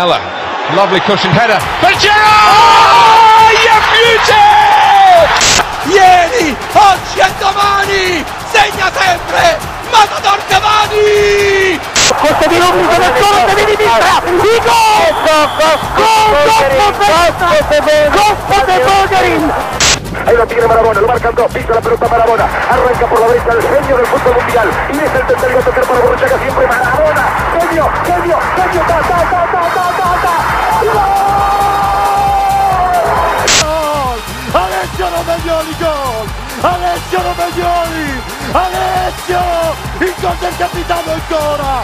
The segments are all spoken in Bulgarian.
Lamella. Lovely cushioned header. But Gerrard! You beauty! Ieri, oggi e domani segna sempre Matador Cavani! Questo di Rubio del solo di sinistra, di gol! Gol! Gol de Bulgarin! Ahí lo tiene Marabona, lo marcan dos, pisa la pelota Marabona, arranca por la derecha el genio del fútbol mundial, y es el tercero a tocar para Borruchaga siempre Marabona, genio, genio, genio, ta, ta, ta, ta, ta, ta, ta, Gol! Alessio Romagnoli gol! Alessio Romagnoli! Alessio! Il gol del capitano ancora!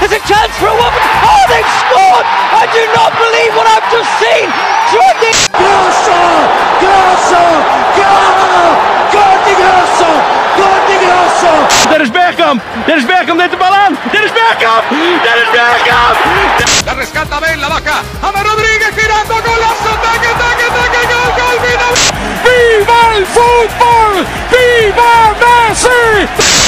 There's a chance for a woman. Oh, they've scored! I do not believe what I've just seen. Jordi Grosso! Grosso! Gol! Gol di Grosso! Gol di Grosso! Dennis Bergkamp! Dennis Bergkamp neemt de bal aan! Dennis Bergkamp! Dennis Bergkamp! La rescata Ben, la vaca. Ama Rodríguez girando. Golazo. Taque, taque, taque. Gol, gol. Final. Viva el fútbol! Viva Messi!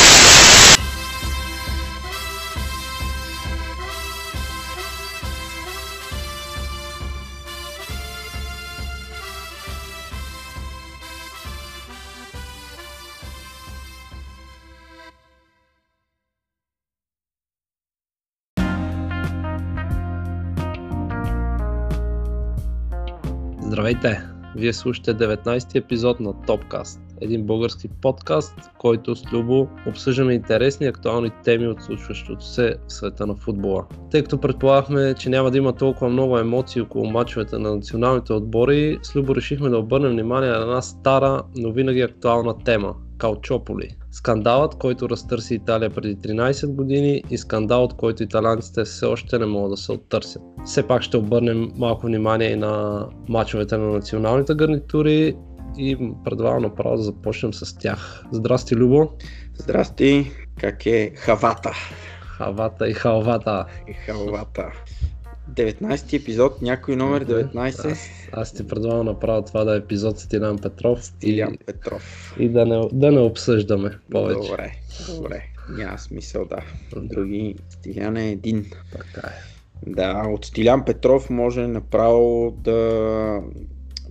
Здравейте! Вие слушате 19-ти епизод на Topcast, един български подкаст, в който с Любо обсъждаме интересни и актуални теми от случващото се в света на футбола. Тъй като предполагахме, че няма да има толкова много емоции около мачовете на националните отбори, с Любо решихме да обърнем внимание на една стара, но винаги актуална тема – Калчополи. Скандалът, който разтърси Италия преди 13 години и скандалът, който италианците все още не могат да се оттърсят. Все пак ще обърнем малко внимание и на мачовете на националните гарнитури и предлагам направо да започнем с тях. Здрасти, Любо! Здрасти, как е хавата? Хавата и халвата. И халвата. 19 епизод, някой номер 19. Аз, ти предлагам направо това да е епизод с Тилян Петров. Илян и, Петров. и да, не, да не обсъждаме повече. Добре, добре. Няма смисъл, да. Други Стилян е един. Така е. Да, от Стилян Петров може направо да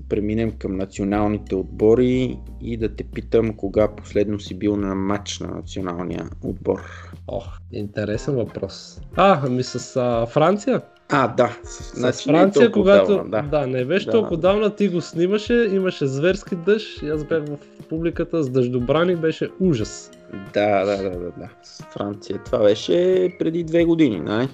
преминем към националните отбори и да те питам кога последно си бил на матч на националния отбор. Ох, интересен въпрос. А, ами с а, Франция? А, да. С значи не е Франция, толкова когато... давно, да. да, не беше Да. толкова давна, ти го снимаше, имаше зверски дъжд аз бях в публиката с дъждобрани, беше ужас. Да, да, да, да, да. С Франция. Това беше преди две години, най?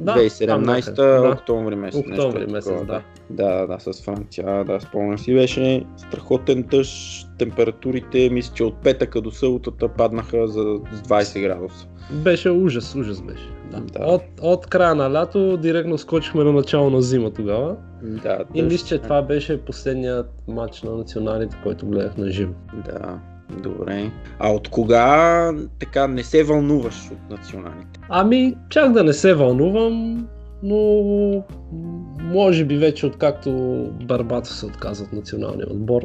Да, 2017 там някъде, да. октомври месец. Октомври нещо месец, такова, да. Да, да, с Франция, да, спомням си. Беше страхотен дъжд, температурите, мисля, че от петъка до съботата паднаха за с 20 градуса. Беше ужас, ужас беше. Да. Да. От, от края на лято директно скочихме на начало на зима тогава. Да, И мисля, че това беше последният матч на националите, който гледах на живо. Да, добре. А от кога така не се вълнуваш от националните? Ами, чак да не се вълнувам, но може би вече откакто Барбато се отказа от националния отбор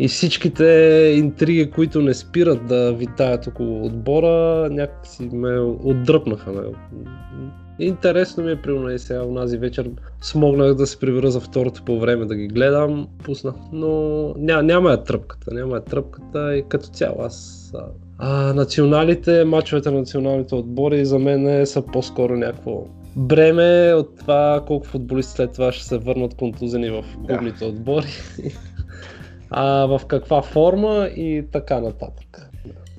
и всичките интриги, които не спират да витаят около отбора, някакси ме отдръпнаха. Интересно ми е, примерно и сега онази вечер смогнах да се прибера за второто по време да ги гледам, пуснах, но ня, няма я тръпката, няма я тръпката и като цяло аз а, националите, мачовете на националните отбори за мен е, са по-скоро някакво бреме от това колко футболисти след това ще се върнат контузени в клубните отбори. а, в каква форма и така нататък.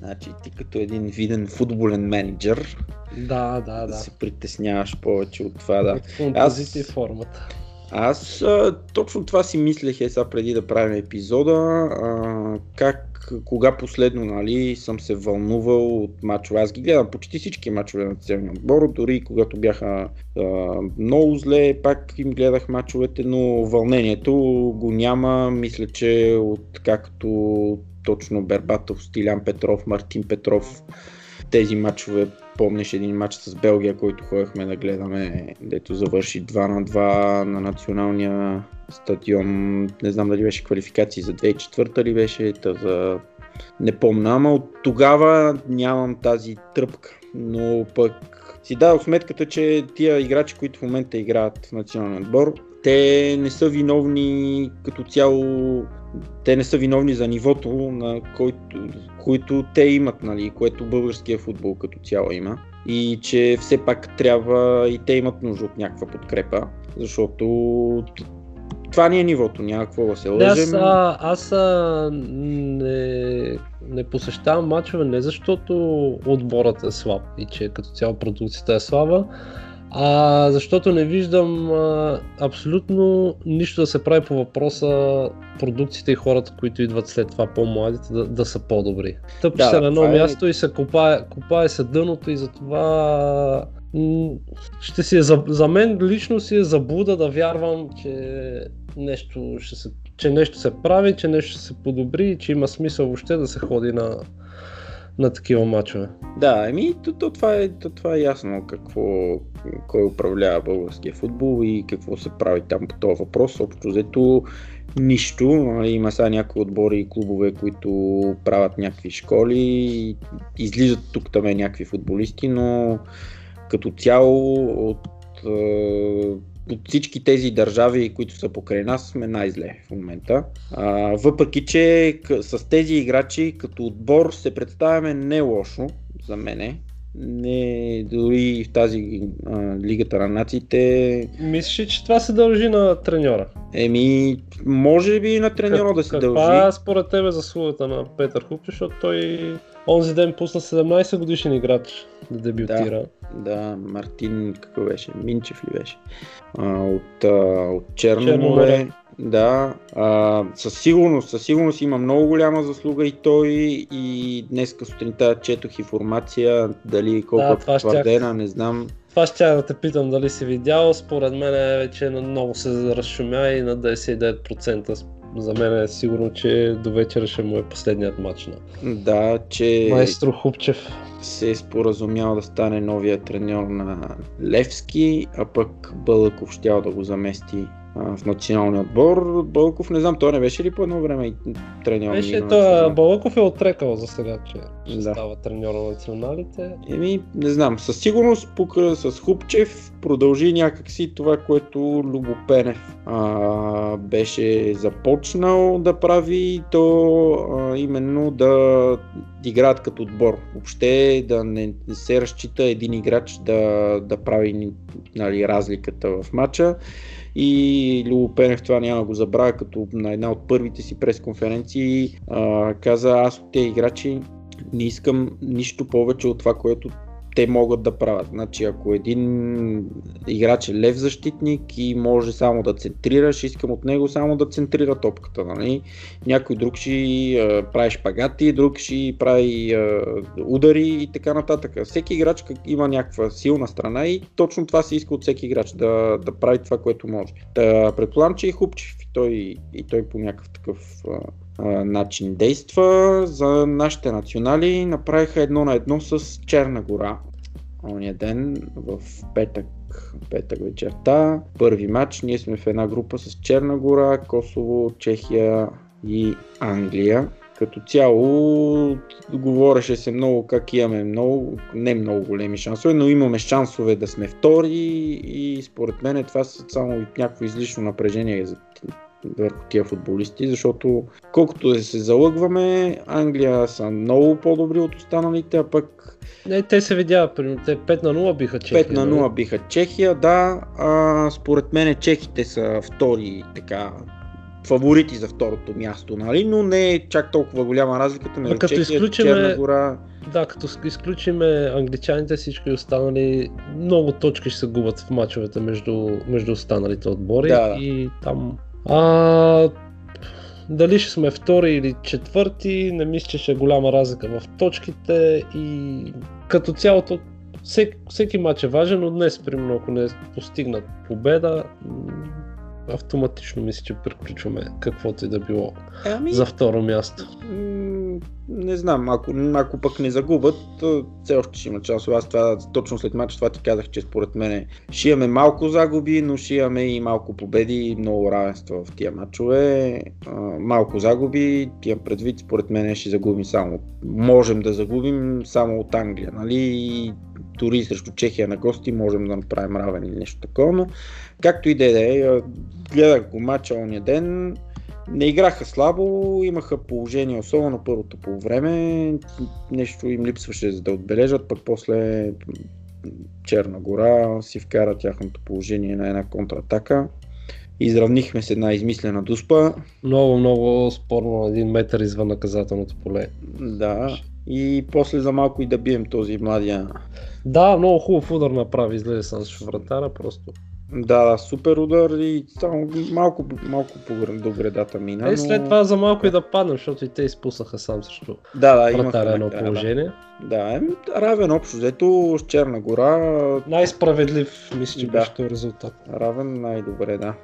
Значи ти като един виден футболен менеджер Да, да, да. се притесняваш повече от това, да. Аз- и формата. Аз а, точно това си мислех е сега преди да правим епизода, а, как, кога последно нали, съм се вълнувал от мачове. Аз ги гледам почти всички мачове на целия отбор, дори когато бяха а, много зле, пак им гледах мачовете, но вълнението го няма. Мисля, че от както точно Бербатов, Стилян Петров, Мартин Петров, тези матчове помниш един матч с Белгия, който ходехме да гледаме, дето завърши 2 на 2 на националния стадион. Не знам дали беше квалификации за 2004 ли беше, та за... Не помня, ама от тогава нямам тази тръпка. но пък си дадох сметката, че тия играчи, които в момента играят в националния отбор, те не са виновни като цяло, те не са виновни за нивото, на който, които те имат, нали, което българския футбол като цяло има. И че все пак трябва и те имат нужда от някаква подкрепа, защото това ни е нивото, няма какво да се лъжем. Аз, а, аз а, не, не посещавам мачове не защото отборът е слаб и че като цяло продукцията е слаба, а защото не виждам а, абсолютно нищо да се прави по въпроса продукциите и хората, които идват след това по-младите, да, да са по-добри. Тъпи Да, се на едно е- място и се копае, копае се дъното и затова ще си е за, за мен лично си е заблуда да вярвам, че нещо ще се че нещо се прави, че нещо ще се подобри и че има смисъл въобще да се ходи на, на такива мачове. Да, еми, то, то, това е, то, това е ясно какво, кой управлява българския футбол и какво се прави там по този въпрос. Общо взето нищо. Има сега някои отбори и клубове, които правят някакви школи, излизат тук там някакви футболисти, но като цяло от, от всички тези държави, които са покрай нас, сме най-зле в момента. А, въпреки, че с тези играчи като отбор се представяме не лошо за мене. Не, дори в тази а, Лигата на нациите, Мислиш, ли, че това се дължи на треньора? еми, може би и на треньора да се Каква дължи. е според тебе заслугата на Петър Хупчев, защото той онзи ден пусна 17 годишен играч да дебютира. Да, Мартин, какво беше? Минчев ли беше? А, от, а, от Черно, Черно море. Да, а, със сигурност, със сигурност има много голяма заслуга и той и днес сутринта четох информация, дали колко Да, е щях. потвърдена, не знам. Това ще да те питам дали си видял, според мен е вече на много се разшумя и на 99% за мен е сигурно, че до вечера ще му е последният матч на Да, че майстро Хупчев. се е споразумял да стане новия треньор на Левски, а пък Бълъков щял да го замести в националния отбор. Бълъков, не знам, той не беше ли по едно време и треньор Беше, той? Балъков е отрекал за сега, че ще Да. става треньор на националите. Еми, не знам, със сигурност покрай с Хупчев продължи някакси това, което Любопенев а, беше започнал да прави, то а, именно да играят като отбор. Въобще да не се разчита един играч да, да прави нали, разликата в матча. И Любопенев това няма го забравя, като на една от първите си пресконференции а, каза аз от тези играчи не искам нищо повече от това, което те могат да правят. Значи, ако един играч е лев защитник и може само да центрираш, искам от него само да центрира топката. Нали? Някой друг ще а, прави шпагати, друг ще прави а, удари и така нататък. Всеки играч има някаква силна страна и точно това се иска от всеки играч, да, да прави това, което може. Та, предполагам, че и Хупчев и той, и той по някакъв такъв начин действа. За нашите национали направиха едно на едно с Черна гора. Ония ден в петък, петък вечерта. Първи матч. Ние сме в една група с Черна гора, Косово, Чехия и Англия. Като цяло говореше се много как имаме много, не много големи шансове, но имаме шансове да сме втори и според мен това са само някакво излишно напрежение за върху тия футболисти, защото колкото да се залъгваме, Англия са много по-добри от останалите, а пък Не, те се видява, примерно, те 5 на 0 биха Чехия. 5 на 0 биха Чехия, да. А, според мен чехите са втори така фаворити за второто място, нали? но не е чак толкова голяма разликата между като Чехия, изключиме- Черна гора. Да, като изключиме англичаните, всички останали, много точки ще се губят в мачовете между, между останалите отбори. Да. И там. А, дали ще сме втори или четвърти, не мисля, че ще е голяма разлика в точките и като цялото всеки, всеки матч е важен, но днес, примерно, ако не постигнат победа, автоматично мисля, че приключваме каквото и да било Ами, за второ място. не знам, ако, ако пък не загубят, все още ще има шансове. Аз това, точно след матча това ти казах, че според мен ще имаме малко загуби, но ще имаме и малко победи и много равенство в тия матчове. малко загуби, имам предвид, според мен ще загубим само. Можем да загубим само от Англия, нали? И дори срещу Чехия на гости можем да направим равен или нещо такова, но както и да е, гледах го матча ония ден, не играха слабо, имаха положение, особено първото по време. Нещо им липсваше за да отбележат, пък после Черна гора си вкара тяхното положение на една контратака. Изравнихме се една измислена дуспа. Много, много спорно, един метър извън наказателното поле. Да, и после за малко и да бием този младия. Да, много хубав удар направи, излезе с вратара, просто да, супер удар и само малко, малко по гредата мина. Е, след но... това за малко и да паднем, защото и те изпуснаха сам срещу да, да, вратаря едно положение. Да, е, равен общо, взето с Черна гора. Най-справедлив, мисля, че да. беше резултат. Равен най-добре, да.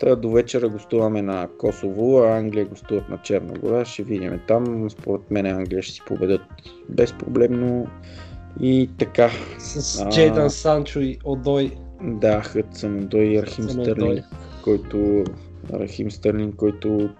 Та до вечера гостуваме на Косово, а Англия гостуват на Черна гора. Ще видим там. Според мен Англия ще си победят безпроблемно. И така. С Джейдан Санчо и Одой да, Хътсън Дой и Архим Стърлинг, който, Архим Стърлинг, който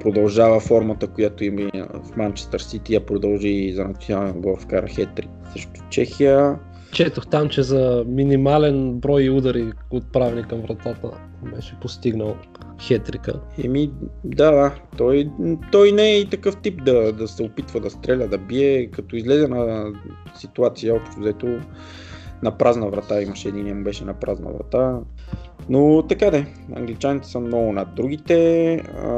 продължава формата, която има в Манчестър Сити, я продължи и за национален отбор, вкара хетри срещу Чехия. Четох там, че за минимален брой удари отправени към вратата беше постигнал хетрика. Еми, да, да. Той, той не е и такъв тип да, да се опитва да стреля, да бие, като излезе на ситуация, общо взето на празна врата, имаше един, му беше на празна врата. Но така де, англичаните са много над другите. А,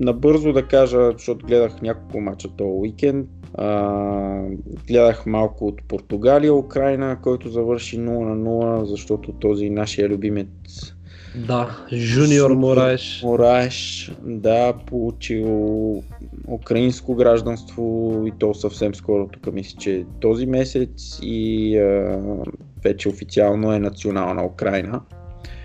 набързо да кажа, защото гледах няколко мача този уикенд. А, гледах малко от Португалия, Украина, който завърши 0 на 0, защото този нашия любимец да, Жуниор Мораеш. Мораеш, да, получил украинско гражданство и то съвсем скоро, тук мисля, че този месец и а, вече официално е национална Украина.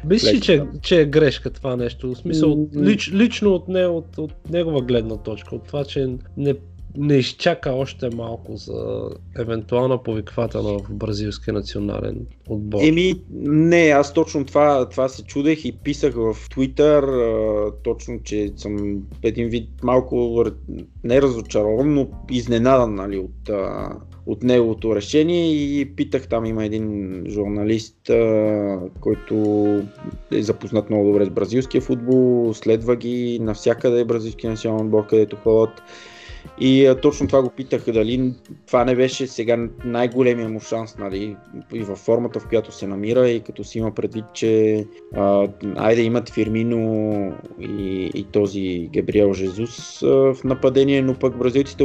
Мислиш, че, че е грешка това нещо? В смисъл, лич, лично от, не, от, от негова гледна точка, от това, че не не изчака още малко за евентуална повиквателна в бразилския национален отбор? Еми, не, аз точно това, това се чудех и писах в Twitter, точно, че съм един вид малко не разочарован, но изненадан нали, от, от неговото решение и питах, там има един журналист, който е запознат много добре с бразилския футбол, следва ги навсякъде бразилския национален отбор, където ходят и а, точно това го питах, дали това не беше сега най-големия му шанс, нали, и във формата, в която се намира, и като си има предвид, че а, айде имат Фирмино и, и този Габриел Жезус а, в нападение, но пък бразилците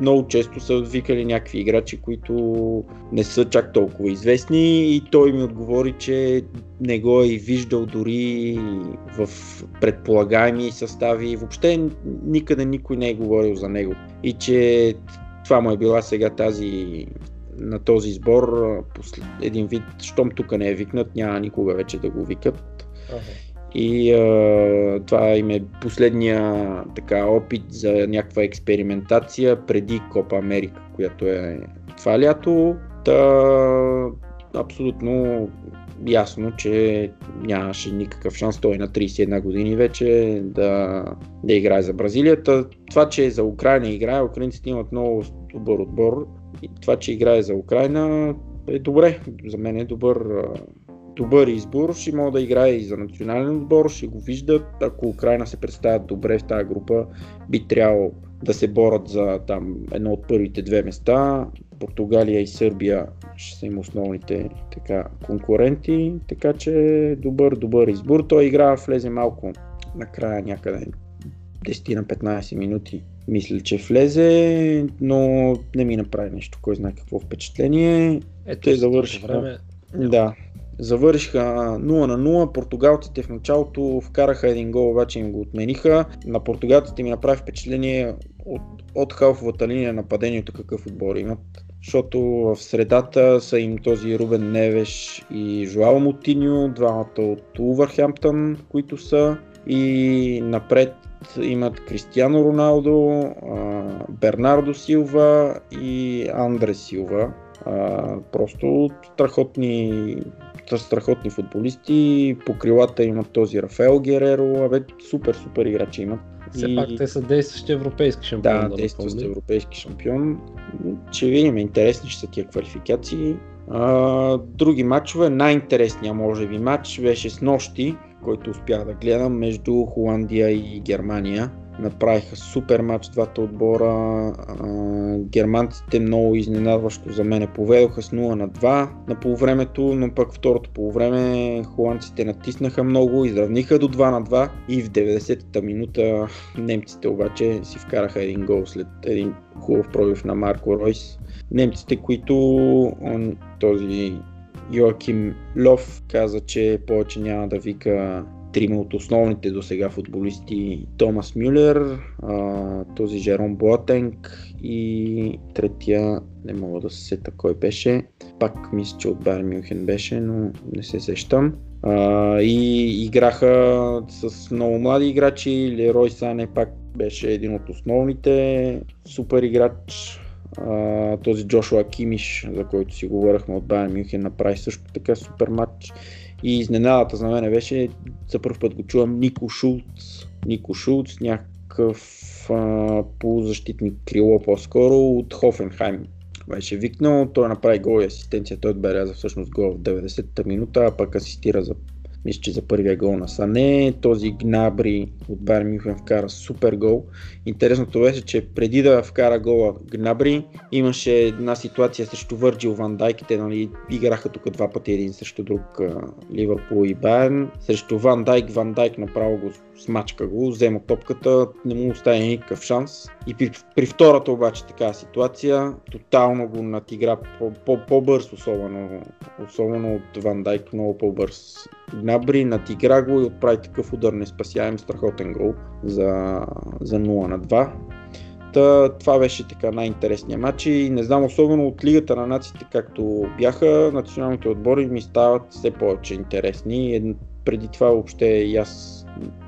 много често са викали някакви играчи, които не са чак толкова известни и той ми отговори, че не го е виждал дори в предполагаеми състави. Въобще никъде никой не е говорил за него. И че това му е била сега тази на този сбор един вид, щом тук не е викнат, няма никога вече да го викат. Ага. И а, това им е последния така, опит за някаква експериментация преди Копа Америка, която е това лято. Та, абсолютно ясно, че нямаше никакъв шанс той на 31 години вече да, да играе за Бразилия. Това, че за Украина играе, украинците имат много добър отбор и това, че играе за Украина е добре. За мен е добър добър избор, ще мога да играе и за национален отбор, ще го виждат. Ако Украина се представят добре в тази група, би трябвало да се борят за там едно от първите две места. Португалия и Сърбия ще са им основните така, конкуренти, така че добър, добър избор. Той игра влезе малко накрая някъде 10 на 15 минути. Мисля, че влезе, но не ми направи нещо, кой знае какво впечатление. Ето, Те завършиха. Време... Да, Завършиха 0 на 0. Португалците в началото вкараха един гол, обаче им го отмениха. На португалците ми направи впечатление от, от халфовата линия нападението какъв отбор имат. Защото в средата са им този Рубен Невеш и Жуал Мутиньо, двамата от Увърхемптън, които са. И напред имат Кристиано Роналдо, Бернардо Силва и Андре Силва. Просто страхотни, страхотни футболисти. По крилата имат този Рафаел Гереро. Абе, супер, супер играчи имат. Все пак те са действащи европейски шампион. Да, да действащи европейски шампион. Ще видим, интересни ще са тия квалификации. А, други матчове, най-интересният може би матч беше с нощи, който успях да гледам между Холандия и Германия. Направиха супер матч двата отбора. Германците много изненадващо за мен поведоха с 0 на 2 на полувремето, но пък второто полувреме холандците натиснаха много, изравниха до 2 на 2 и в 90-та минута немците обаче си вкараха един гол след един хубав пробив на Марко Ройс. Немците, които он, този Йоаким Лов каза, че повече няма да вика трима от основните до сега футболисти Томас Мюлер, а, този Жером Боатенг и третия, не мога да се сета кой беше, пак мисля, че от Байер Мюнхен беше, но не се сещам. А, и играха с много млади играчи, Лерой Сане пак беше един от основните супер играч, а, този Джошуа Кимиш, за който си говорихме от Байер Мюнхен, направи също така супер матч. И изненадата за мен беше, за първ път го чувам, Нико Шулц. Нико Шулц, някакъв а, полузащитник крило по-скоро от Хофенхайм. Беше викнал, той направи гол и асистенция, той отбеляза всъщност гол в 90-та минута, а пък асистира за мисля, че за първия гол на Сане. Този Гнабри от Байер Мюнхен вкара супер гол. Интересното беше, че преди да вкара гола Гнабри, имаше една ситуация срещу Върджил Ван Дайк. Нали, играха тук два пъти един срещу друг Ливърпул и Байерн. Срещу Ван Дайк, Ван Дайк направо го смачка го, взема топката, не му оставя никакъв шанс. И при, при втората обаче така ситуация, тотално го натигра по- по- по-бърз, особено, особено от Ван Дайк, много по-бърз. Гнабри натигра го и отправи такъв удар неспасяем, страхотен гол за, за 0 на 2. Та, това беше така най-интересният матч и не знам, особено от Лигата на нациите, както бяха, националните отбори ми стават все повече интересни. Ед- Преди това въобще и аз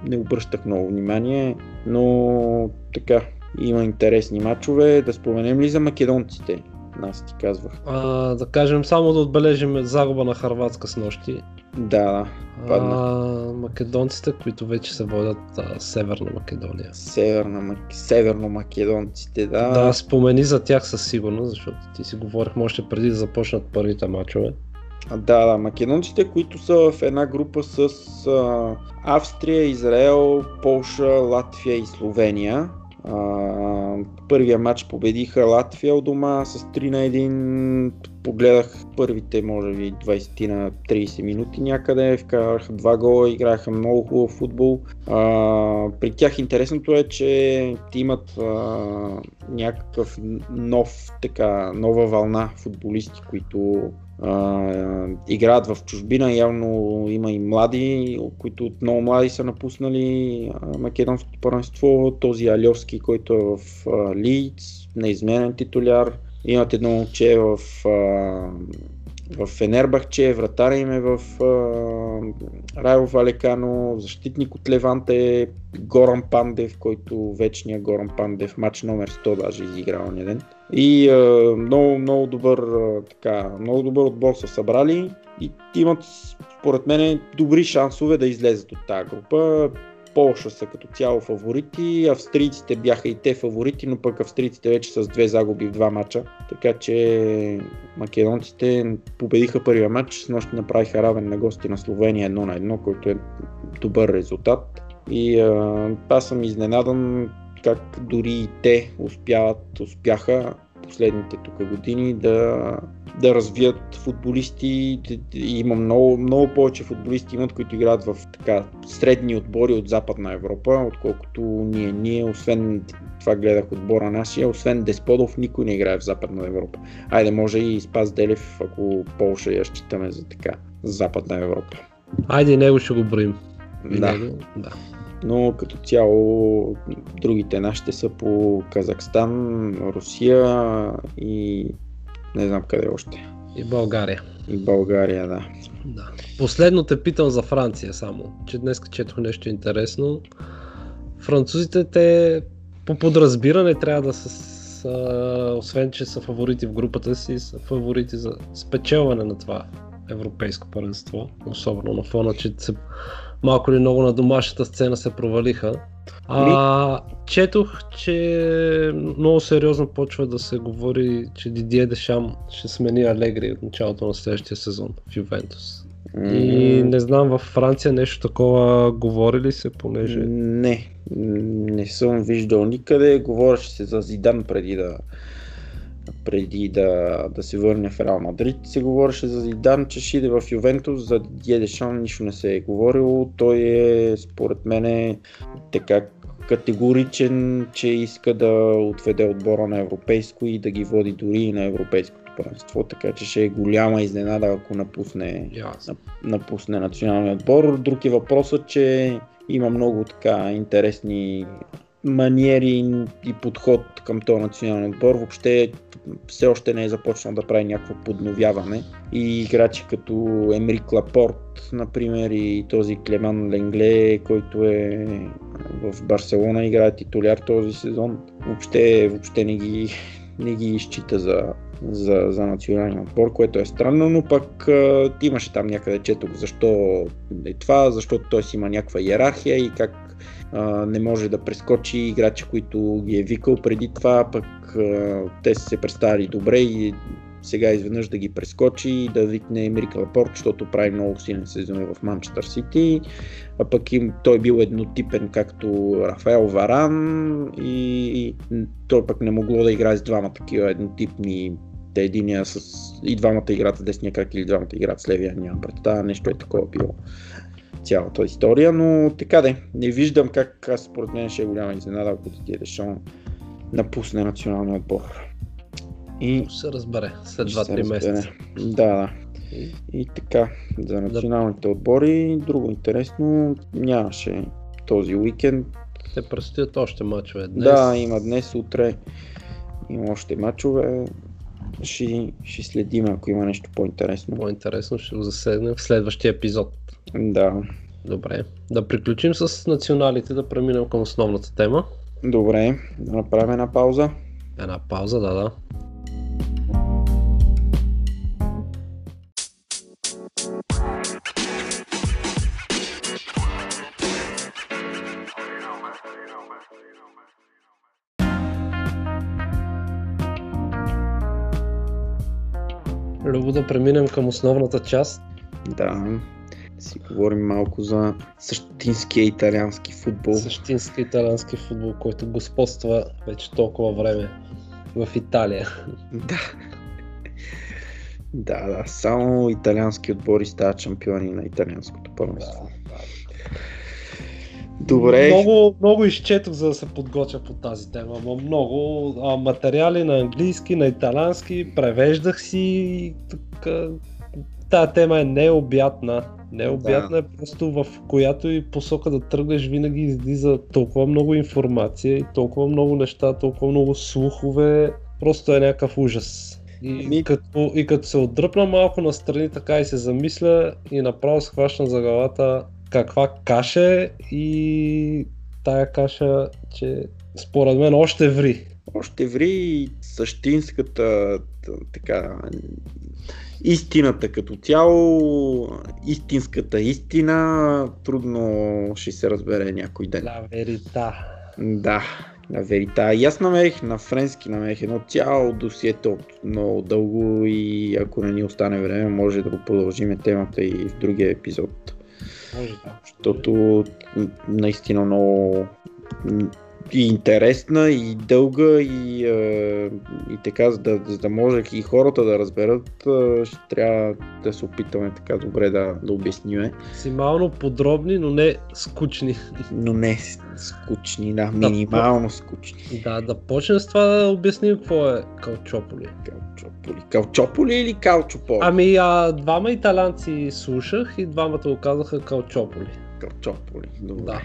не обръщах много внимание, но така, има интересни матчове. Да споменем ли за македонците? Аз ти казвах. А, да кажем само да отбележим загуба на Харватска с нощи. Да. Падна. А, македонците, които вече се водят а, Северна Македония. Северна, Мак- северно-македонците, да. Да, спомени за тях със сигурност, защото ти си говорихме още преди да започнат първите мачове. Да, да, македонците, които са в една група с а, Австрия, Израел, Полша, Латвия и Словения. Първия матч победиха Латвия у дома с 3 на 1. Погледах първите, може би, 20 на 30 минути някъде. Вкараха два гола, играха много хубав футбол. А, при тях интересното е, че имат а, някакъв нов, така, нова вълна футболисти, които играят в чужбина. Явно има и млади, които от много млади са напуснали македонското първенство. Този Алевски, който е в Лиц, неизменен титуляр. Имат едно момче в, в Фенербахче, вратаря им е в а, Райо Валекано, защитник от Леванте, Горан Пандев, който вечният Горан Пандев, матч номер 100 даже изигра ония ден. И а, много, много добър, а, така, много добър отбор са събрали и имат, според мен, добри шансове да излезат от тази група. Полша са като цяло фаворити, австрийците бяха и те фаворити, но пък австрийците вече с две загуби в два мача. Така че македонците победиха първия матч, с нощ направиха равен на гости на Словения едно на едно, който е добър резултат. И а, аз съм изненадан как дори и те успяват, успяха последните тук години да, да развият футболисти. Има много, много повече футболисти имат, които играят в така средни отбори от Западна Европа, отколкото ние. Ние, освен това гледах отбора нашия, освен Десподов, никой не играе в Западна Европа. Айде, може и Спас Делев, ако Полша я считаме за така Западна Европа. Айде него ще го броим. Да. да. Но като цяло другите нашите са по Казахстан, Русия и не знам къде още. И България. И България, да. Да. Последно те питам за Франция само, че днес четох нещо интересно. французите те по подразбиране трябва да са, са, освен че са фаворити в групата си, са фаворити за спечелване на това европейско първенство, особено на фона, че се малко или много на домашната сцена се провалиха. А, четох, че много сериозно почва да се говори, че Дидие Дешам ще смени Алегри от началото на следващия сезон в Ювентус. И не знам, във Франция нещо такова говори ли се, понеже... Не, не съм виждал никъде. Говореше се за Зидан преди да преди да, да се върне в Реал Мадрид. Се говореше за Зидан, че ще иде в Ювентус, за Дедешан нищо не се е говорило. Той е, според мен, така категоричен, че иска да отведе отбора на европейско и да ги води дори и на европейското първенство, така че ще е голяма изненада, ако напусне, Ясно. напусне националния отбор. Друг е въпросът, че има много така интересни маниери и подход към този национален отбор. Въобще все още не е започнал да прави някакво подновяване. И играчи като Емрик Лапорт, например, и този Клеман Ленгле, който е в Барселона, играе титуляр този сезон. Въобще, въобще не ги, не ги изчита за, за, за националния отбор, което е странно, но пък а, имаше там някъде четох защо е това, защото той си има някаква иерархия и как а, не може да прескочи играчи, които ги е викал преди това, пък а, те са се представили добре и сега изведнъж да ги прескочи и да викне Емерик Лапорт, защото прави много силен сезон в Манчестър Сити, а пък им, той бил еднотипен както Рафаел Варан и, и той пък не могло да играе с двама такива еднотипни. Те единия с и двамата играят с десния крак или двамата играят с левия, нямам представа, нещо е такова било цялата история, но така де, не виждам как аз според мен ще е голяма изненада, ако Дидие Дешон напусне националния отбор. И Ще се разбере след ще се 2-3 разбере. месеца. Да, да. И така, за националните отбори, друго интересно, нямаше този уикенд. Те предстоят още мачове днес. Да, има днес, утре, има още мачове. Ще, ще следим, ако има нещо по-интересно. По-интересно ще го заседнем в следващия епизод. Да, Добре. Да приключим с националите, да преминем към основната тема. добре, да направим една пауза. Една пауза, да, да. Любо да преминем към основната част. Да, си говорим малко за същинския италиански футбол. Същински италиански футбол, който господства вече толкова време в Италия. Да. Да, да, само италиански отбори стават шампиони на италианското първенство. Добре, Много, много изчетох, за да се подготвя по тази тема. Ама много а, материали на английски, на италиански, превеждах си и тук. а, Тая тема е необятна. Необятна е просто в която и посока да тръгнеш винаги излиза толкова много информация и толкова много неща, толкова много слухове. Просто е някакъв ужас. И, Ами- като, и като се отдръпна малко настрани така и се замисля и направо се хващам за главата каква каша е и тая каша, че според мен още ври. още ври и същинската така истината като цяло, истинската истина, трудно ще се разбере някой ден. La verità. Да, на верита. И аз намерих на френски, намерих едно цяло досието много дълго и ако не ни остане време, може да го продължим темата и в другия епизод. Може да. Защото наистина много и интересна, и дълга, и, е, и така, за да, за да може и хората да разберат, е, ще трябва да се опитаме така добре да, да обясниме. Максимално подробни, но не скучни. Но не скучни, да, минимално скучни. Да, да почнем с това да обясним какво е Калчополи. Калчополи. Калчополи или Калчополи? Ами, а, двама италянци слушах и двамата го казаха Калчополи. Калчополи. Добре. Да.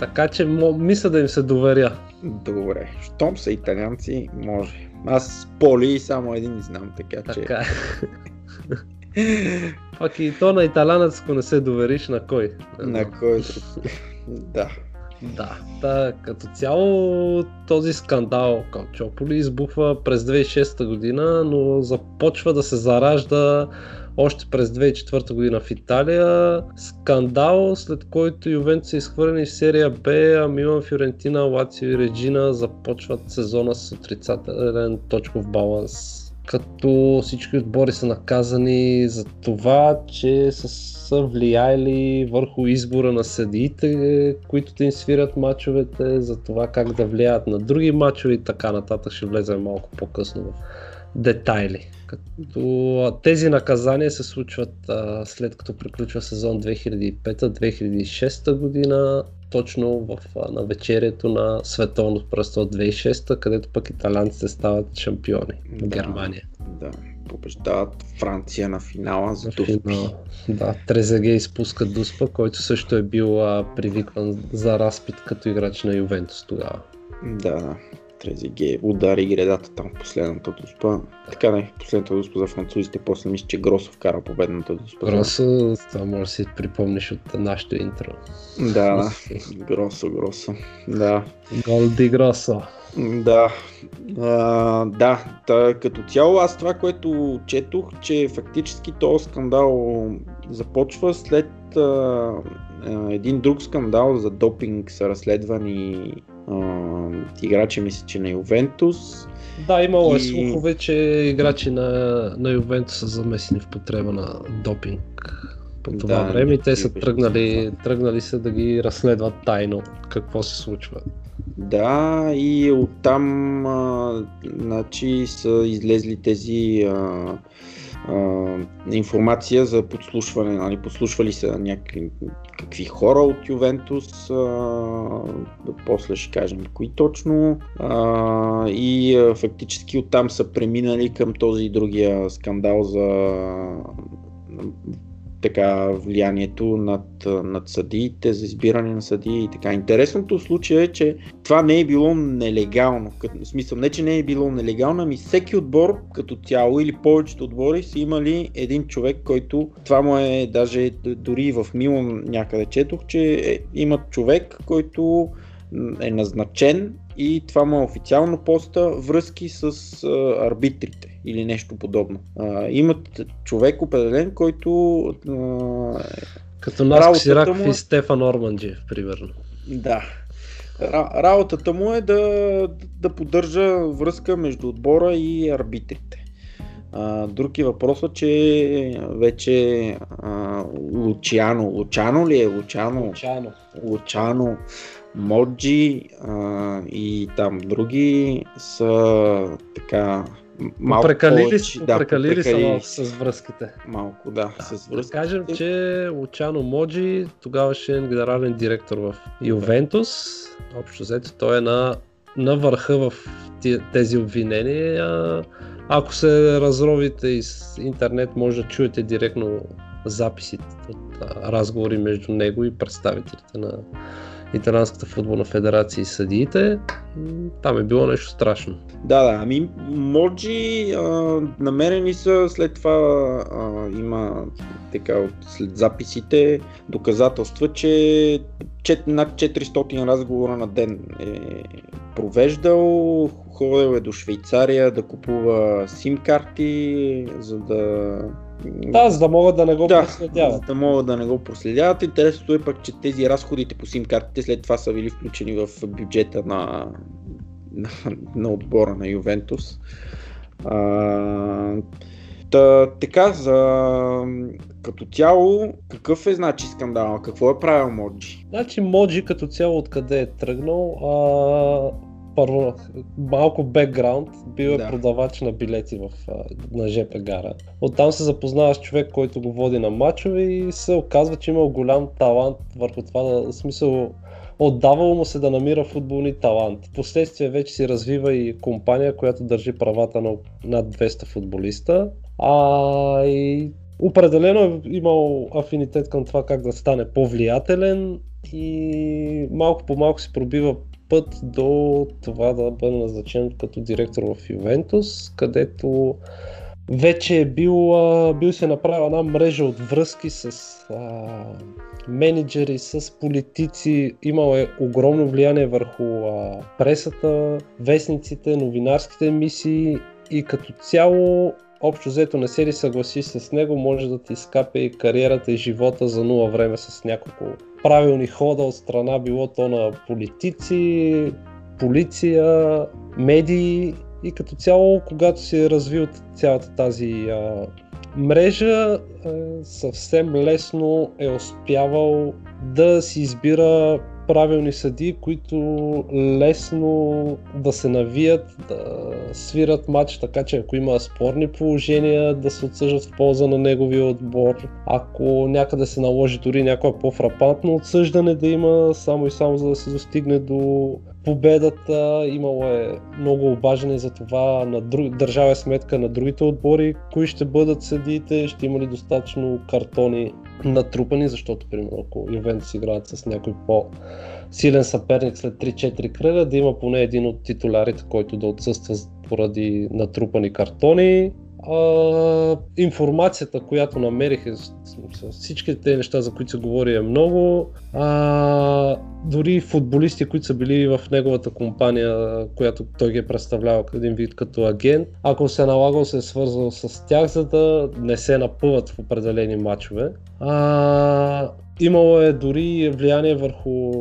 Така че мисля да им се доверя. Добре. Щом са италианци, може. Аз Поли само един не знам, така че... Така е. Пак и то на италянец, ако не се довериш, на кой? На кой? Да. Да, да, като цяло този скандал Калчополи избухва през 2006 година, но започва да се заражда още през 2004 година в Италия. Скандал, след който Ювентус е изхвърлени в серия Б, а Милан, Фиорентина, Лацио и Реджина започват сезона с отрицателен точков баланс като всички отбори са наказани за това, че са, са влияели върху избора на съдиите, които да им свирят мачовете, за това как да влияят на други мачове и така нататък. Ще влезем малко по-късно в детайли. Като тези наказания се случват а, след като приключва сезон 2005-2006 година, точно в, а, на вечерието на Световното пръсто от 2006, където пък италянците стават шампиони да, в Германия. Да, побеждават Франция на финала за Дуспи. Да, Трезеге изпуска Дуспа, който също е бил а, привикван за разпит като играч на Ювентус тогава. Да, да. Трезиге удари гредата там в последната дуспа. Така не, последната дуспа за французите, после мисля, че Гросо вкара победната дуспа. Гросо, това може да си припомниш от нашото интро. Да. Гросо, Гросо. Да. Гол ди Гросо. Да, а, да, та, като цяло аз това, което четох, че фактически този скандал започва след а, един друг скандал за допинг са разследвани играчи, мисля, че на Ювентус. Да, имало е слухове, че играчи на, на Ювентус са замесени в потреба на допинг по това да, време и те са тръгнали, тръгнали се да ги разследват тайно какво се случва. Да, и оттам а, значи, са излезли тези а, информация за подслушване, нали, подслушвали са някакви какви хора от Ювентус, а, после ще кажем кои точно а, и а, фактически оттам са преминали към този другия скандал за така влиянието над, над съдиите, за избиране на съдии и така. Интересното в случая е, че това не е било нелегално. В смисъл, не че не е било нелегално, ами всеки отбор като цяло или повечето отбори са имали един човек, който това му е даже дори в Милан някъде четох, че е, имат човек, който е назначен и това му е официално поста връзки с а, арбитрите или нещо подобно. А, имат човек определен, който а, като нас Сираков му... и Стефан Орманджиев, примерно. Да. Работата му е да, да поддържа връзка между отбора и арбитрите. А, друг е въпросът, че вече а, Лучано, Лучано ли е? Лучано. Лучано. Лучано Моджи а, и там други са така малко прекалили, повече, да, прекалили са малко с връзките. Малко, да, да с връзките. Да кажем, че Лучано Моджи, тогавашен генерален директор в Ювентус, общо взето той е на, на върха в тези обвинения. Ако се разровите из интернет, може да чуете директно записите от разговори между него и представителите на Италианската футболна федерация и съдиите, там е било нещо страшно. Да, да, ами Моджи а, намерени са, след това а, има така от след записите доказателства, че чет, над 400 разговора на ден е провеждал, ходил е до Швейцария да купува сим карти, за да да, за да могат да не го да, проследяват. За да могат да не го проследяват. Интересното е пък, че тези разходите по сим картите след това са били включени в бюджета на, на, на отбора на Ювентус. А, Та, така, за като цяло, какъв е значи скандал? Какво е правил Моджи? Значи Моджи като цяло откъде е тръгнал? А, първо малко бекграунд, бил е да. продавач на билети в, на ЖП гара. Оттам се запознава с човек, който го води на мачове и се оказва, че имал голям талант върху това, да, смисъл отдавало му се да намира футболни талант. Впоследствие вече си развива и компания, която държи правата на над 200 футболиста. А, и определено е имал афинитет към това как да стане по-влиятелен и малко по малко се пробива път до това да бъде назначен като директор в Ювентус, където вече е бил, бил се направил една мрежа от връзки с а, менеджери, с политици, имал е огромно влияние върху а, пресата, вестниците, новинарските емисии и като цяло общо взето не се ли съгласи с него, може да ти изкапе и кариерата и живота за нула време с няколко правилни хода от страна, било то на политици, полиция, медии и като цяло, когато се е развил цялата тази а, мрежа, а, съвсем лесно е успявал да си избира правилни съди, които лесно да се навият, да свират матч, така че ако има спорни положения, да се отсъждат в полза на неговия отбор. Ако някъде се наложи дори някое по-фрапантно отсъждане да има, само и само за да се достигне до победата. Имало е много обаждане за това на друг... държава е сметка на другите отбори, кои ще бъдат съдиите, ще има ли достатъчно картони натрупани, защото примерно ако Ювентус играят с някой по силен съперник след 3-4 кръга, да има поне един от титулярите, който да отсъства поради натрупани картони а, информацията, която намерих, е, всичките тези неща, за които се говори е много. А, дори футболисти, които са били в неговата компания, която той ги е представлявал един вид като агент, ако се е налагал, се е свързал с тях, за да не се напъват в определени матчове. А, имало е дори влияние върху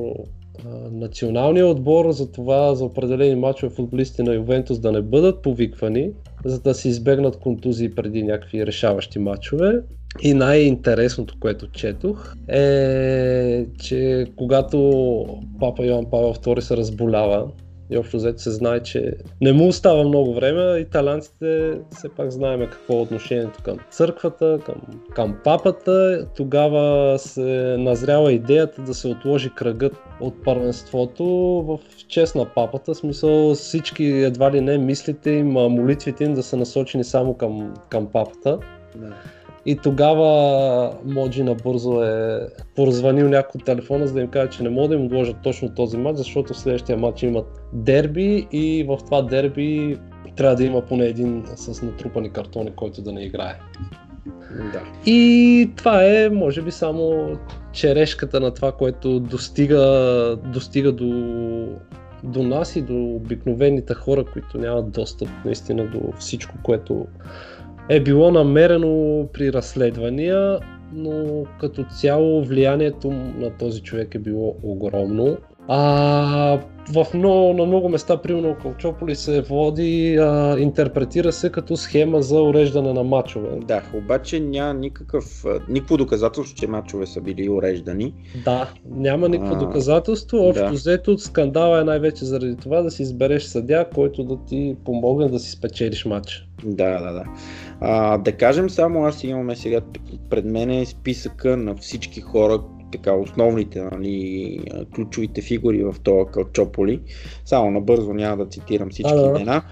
националния отбор за това за определени мачове футболисти на Ювентус да не бъдат повиквани, за да се избегнат контузии преди някакви решаващи матчове. И най-интересното, което четох е, че когато папа Йоан Павел II се разболява, и общо взето се знае, че не му остава много време. Италянците все пак знаем какво е отношението към църквата, към, към папата. Тогава се назрява идеята да се отложи кръгът от първенството в чест на папата. В смисъл всички едва ли не мислите им, молитвите им да са насочени само към, към папата. Да. И тогава Моджи набързо е поразванил някой телефона, за да им каже, че не могат да им отложат точно този матч, защото в следващия матч имат дерби и в това дерби трябва да има поне един с натрупани картони, който да не играе. Да. И това е, може би, само черешката на това, което достига, достига до, до нас и до обикновените хора, които нямат достъп наистина до всичко, което е било намерено при разследвания, но като цяло влиянието на този човек е било огромно. А, в много, на много места, примерно Калчополи се води, а, интерпретира се като схема за уреждане на мачове. Да, обаче няма никакъв, никакво доказателство, че мачове са били уреждани. Да, няма никакво а, доказателство. Общо да. взето скандала е най-вече заради това да си избереш съдя, който да ти помогне да си спечелиш матча. Да, да, да. А, да кажем само, аз имаме сега пред мен списъка на всички хора, така основните, нали, ключовите фигури в този Калчополи. Само набързо няма да цитирам всички а, да. имена.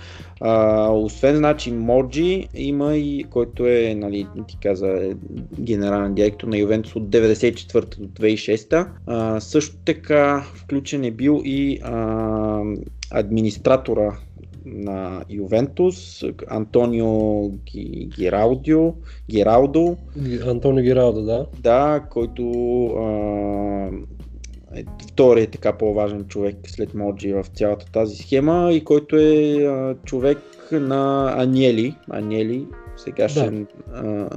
А, освен, значи, Моджи има и, който е, нали, ти каза, е генерален директор на Ювентус от 94 до 2006. А, също така включен е бил и а, администратора на Ювентус, Антонио Гираудио, Гираудо. Антонио Гираудо, да. Да, който а, е вторият така по-важен човек след Моджи в цялата тази схема и който е а, човек на Аниели. Аниели, сегашен да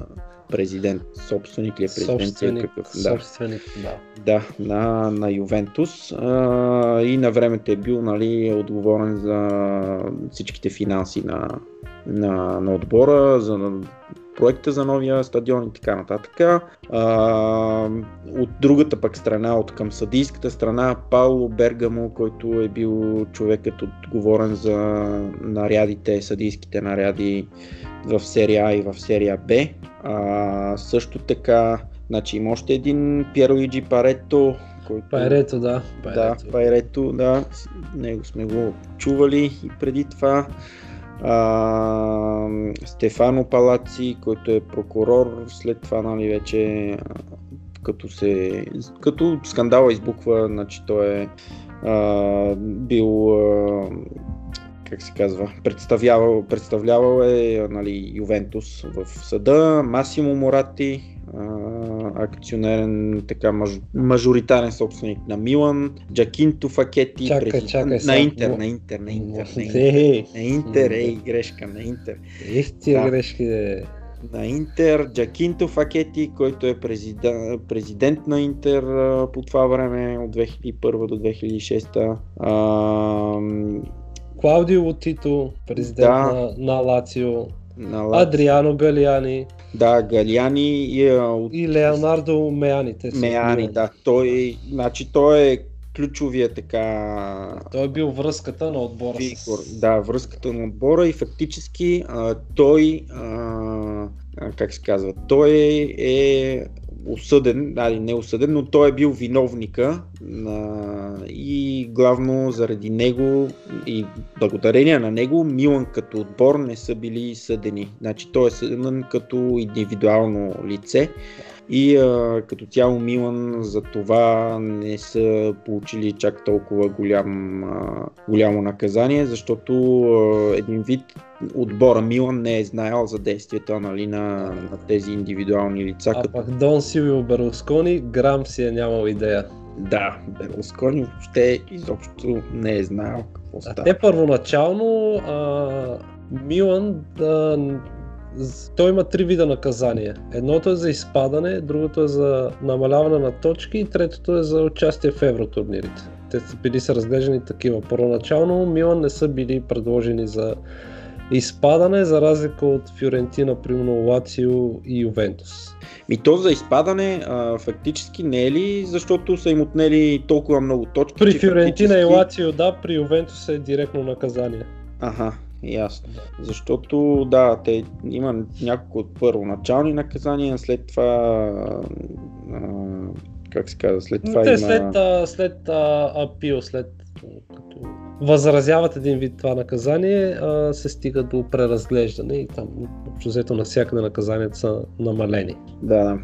президент, собственик ли е президент? Собственик, какъв? Да. собственик да. Да, на, на Ювентус а, и на времето е бил нали, отговорен за всичките финанси на, на, на отбора, за проекта за новия стадион и така нататък. А, от другата пък страна, от към съдийската страна, Пауло Бергамо, който е бил човекът отговорен за нарядите, съдийските наряди в серия А и в серия Б. А, също така, значи има още един Пьерлуиджи Парето, който... Пайрето, да. Пайрето. Да, Пайрето, да. Него сме го чували и преди това. А, Стефано Палаци, който е прокурор, след това нали, вече като, се, като скандала избухва, значи той е а, бил а, как се казва, представлявал, представлявал е нали, Ювентус в съда, Масимо Морати, акционерен, така маж, мажоритарен собственик на Милан, Джакинто Факети, Чакай, президент чакай, на. Интер, на Интер, на Интер, на Интер, на Интер, ей, грешка, на Интер. ех тия Да. грешки, де. на Интер, Джакинто Факети, който е президент, президент на Интер по това време от 2001 до 2006. А, Клаудио Лотито, президент Да. на, на Лацио, на Лаци- Адриано Галиани Да, Галиани и а, от и Леонардо Меани. Те са Меани, да. Той, значи, той е ключовия така Той е бил връзката на отбора фигур, с... да, връзката на отбора и фактически а, той, а, а, как се казва, той е осъден, али не осъден, но той е бил виновника на, и главно заради него и благодарение на него Милан като отбор не са били съдени. Значи той е съден като индивидуално лице и а, като цяло Милан за това не са получили чак толкова голям, а, голямо наказание, защото а, един вид отбора Милан не е знаел за действията нали, на, на тези индивидуални лица. А като... пък Дон Силвио Берлускони грам си е нямал идея. Да, Берлускони въобще изобщо не е знаел какво А става. те първоначално а, Милан да, той има три вида наказания. Едното е за изпадане, другото е за намаляване на точки и третото е за участие в евротурнирите. Те са били са разглеждани такива. Първоначално Милан не са били предложени за изпадане, за разлика от Фюрентина, примерно Лацио и Ювентус. Ми то за изпадане а, фактически не е ли, защото са им отнели толкова много точки. При че Фюрентина и фактически- Лацио да, при Ювентус е директно наказание. Аха, ясно. Защото да, те има няколко от първоначални наказания, след това а, как се казва, след това Те има... след, а, след а, апил, след като възразяват един вид това наказание, а, се стига до преразглеждане и там общо взето навсякъде наказанията са намалени. Да, да.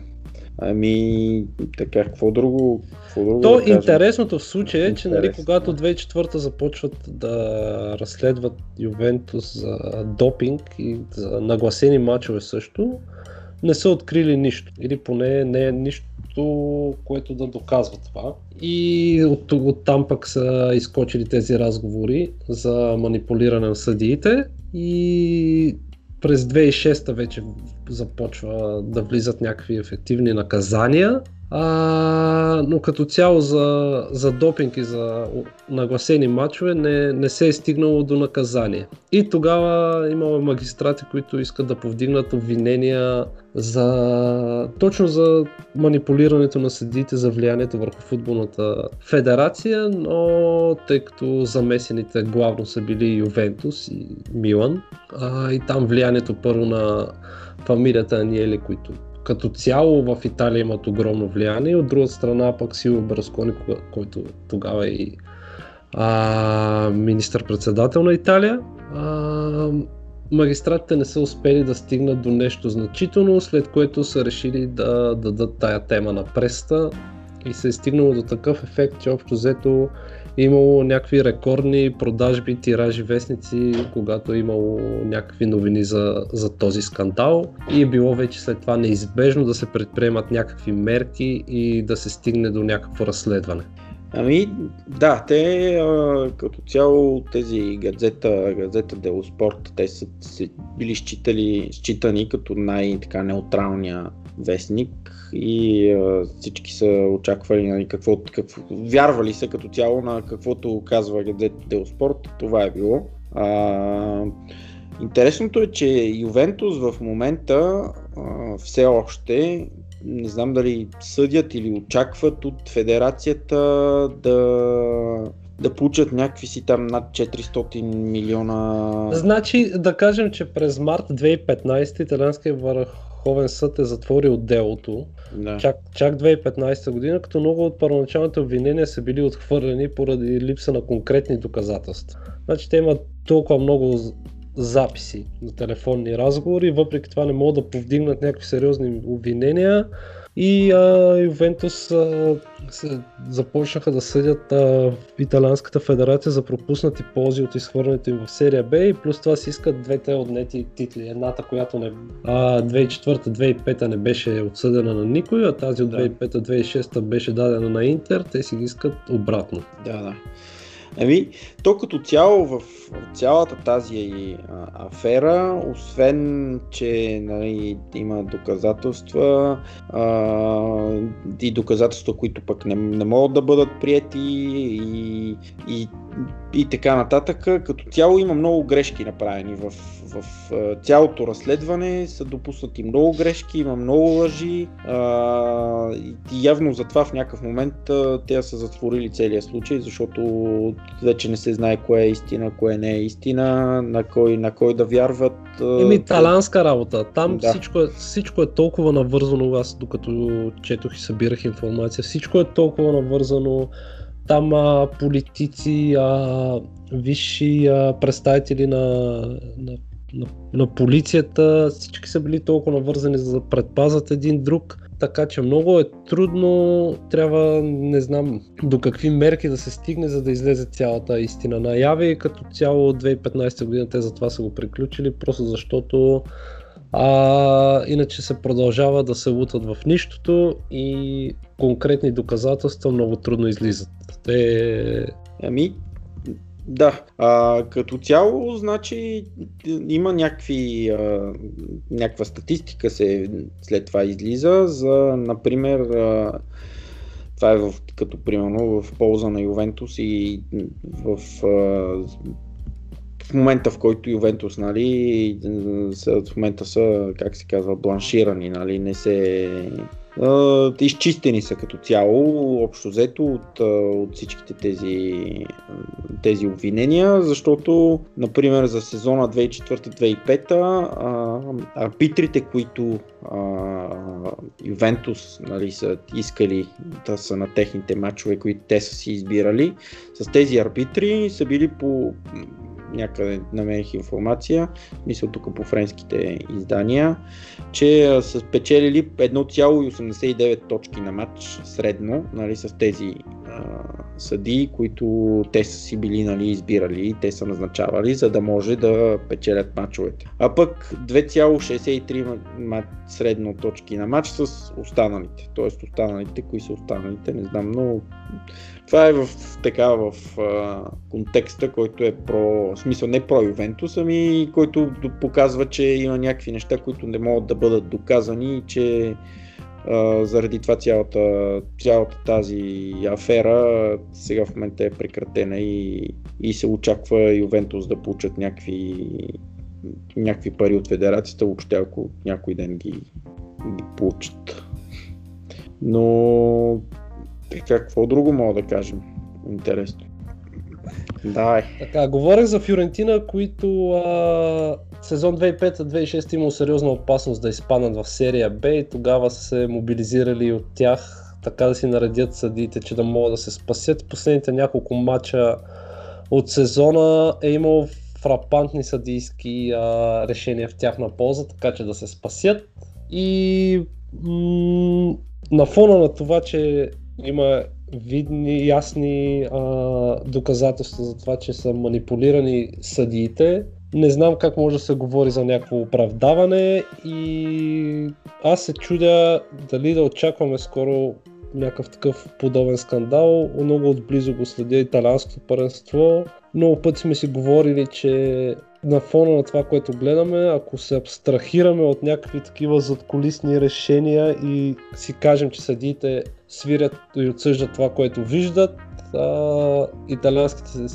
Ами, така, какво друго? Друго То да интересното в случая е, че нали, когато 2004 започват да разследват Ювентус за допинг и за нагласени матчове също, не са открили нищо. Или поне не е нищо, което да доказва това. И от, от там пък са изкочили тези разговори за манипулиране на съдиите и през 2006 вече започва да влизат някакви ефективни наказания. А, но като цяло за, за допинг и за нагласени матчове не, не се е стигнало до наказание. И тогава имало магистрати, които искат да повдигнат обвинения за точно за манипулирането на съдиите за влиянието върху футболната федерация, но тъй като замесените главно са били Ювентус и Милан, а, и там влиянието първо на фамилията Аниели, които като цяло в Италия имат огромно влияние, от друга страна пък Силвio Берскони, който тогава е и а, министър-председател на Италия. А, магистратите не са успели да стигнат до нещо значително, след което са решили да дадат тая тема на преста и се е стигнало до такъв ефект, че общо взето имало някакви рекордни продажби, тиражи, вестници, когато е имало някакви новини за, за този скандал и е било вече след това неизбежно да се предприемат някакви мерки и да се стигне до някакво разследване. Ами, да, те а, като цяло тези газета, газета Дело Спорт, те са били считали, считани като най-така неутралния вестник и а, всички са очаквали нали, какво, какво, вярвали се като цяло на каквото казва газета Дело Спорт, това е било. А, интересното е, че Ювентус в момента а, все още не знам дали съдят или очакват от федерацията да, да получат някакви си там над 400 милиона. Значи да кажем, че през март 2015 италианския върховен съд е затворил делото. Да. Чак, чак 2015 година, като много от първоначалните обвинения са били отхвърлени поради липса на конкретни доказателства. Значи те имат толкова много записи на телефонни разговори, въпреки това не могат да повдигнат някакви сериозни обвинения и а, Ювентус а, се, започнаха да съдят а, в Италианската федерация за пропуснати ползи от изхвърлянето им в серия Б и плюс това си искат двете отнети титли. Едната, която не, а, 2004-2005 не беше отсъдена на никой, а тази от Да. 2005-2006 беше дадена на Интер, те си ги искат обратно. Да, да. Ами, то като цяло в цялата тази а, афера, освен, че нали, има доказателства а, и доказателства, които пък не, не могат да бъдат прияти и, и, и така нататък, като цяло има много грешки направени в, в цялото разследване, са допуснати много грешки, има много лъжи а, и явно затова в някакъв момент а, те са затворили целия случай, защото вече не се знае кое е истина, кое не е истина, на кой, на кой да вярват. Еми, талантска работа. Там Да. всичко, е, всичко е толкова навързано, аз докато четох и събирах информация, всичко е толкова навързано. Там а, политици, а, висши а, представители на, на, на, на полицията, всички са били толкова навързани за да предпазат един друг. Така че много е трудно, трябва не знам до какви мерки да се стигне, за да излезе цялата истина наяве и като цяло от 2015 година те затова са го приключили, просто защото а, иначе се продължава да се лутат в нищото и конкретни доказателства много трудно излизат. Те... Ами, да. А, като цяло, значи, има някакви, а, някаква статистика се след това излиза за, например, а, това е в, като примерно в полза на Ювентус и в, а, в момента в който Ювентус, нали, в момента са, как се казва, бланширани, нали, не се изчистени са като цяло, общо взето от, от всичките тези, тези обвинения, защото, например, за сезона 2004-2005 а, арбитрите, които а, Ювентус нали, са искали да са на техните матчове, които те са си избирали, с тези арбитри са били по някъде намерих информация, мисля тук по френските издания, че са спечелили 1,89 точки на матч средно, нали, с тези а, съдии, които те са си били нали, избирали, те са назначавали, за да може да печелят матчовете. А пък 2,63 ма- ма- средно точки на матч с останалите. Тоест останалите, кои са останалите, не знам, но това е в, така, в а, контекста, който е про, смисъл не про Ювентус, ами който показва, че има някакви неща, които не могат да бъдат доказани и че а, заради това цялата, цялата тази афера сега в момента е прекратена и, и се очаква Ювентус да получат някакви, някакви пари от федерацията, въобще ако някой ден ги, ги получат. Но какво друго мога да кажем? Интересно. Давай. Така, говорех за Фюрентина, които а, сезон 2005-2006 имал сериозна опасност да изпаднат в серия Б и тогава се мобилизирали от тях така да си наредят съдиите, че да могат да се спасят. Последните няколко матча от сезона е имал фрапантни съдийски а, решения в тяхна полза, така че да се спасят. И м- на фона на това, че има видни, ясни а, доказателства за това, че са манипулирани съдиите, не знам как може да се говори за някакво оправдаване и аз се чудя дали да очакваме скоро някакъв такъв подобен скандал. Много отблизо го следя италианското първенство. Много пъти сме си говорили, че на фона на това, което гледаме, ако се абстрахираме от някакви такива задколисни решения и си кажем, че съдиите свирят и отсъждат това, което виждат, а,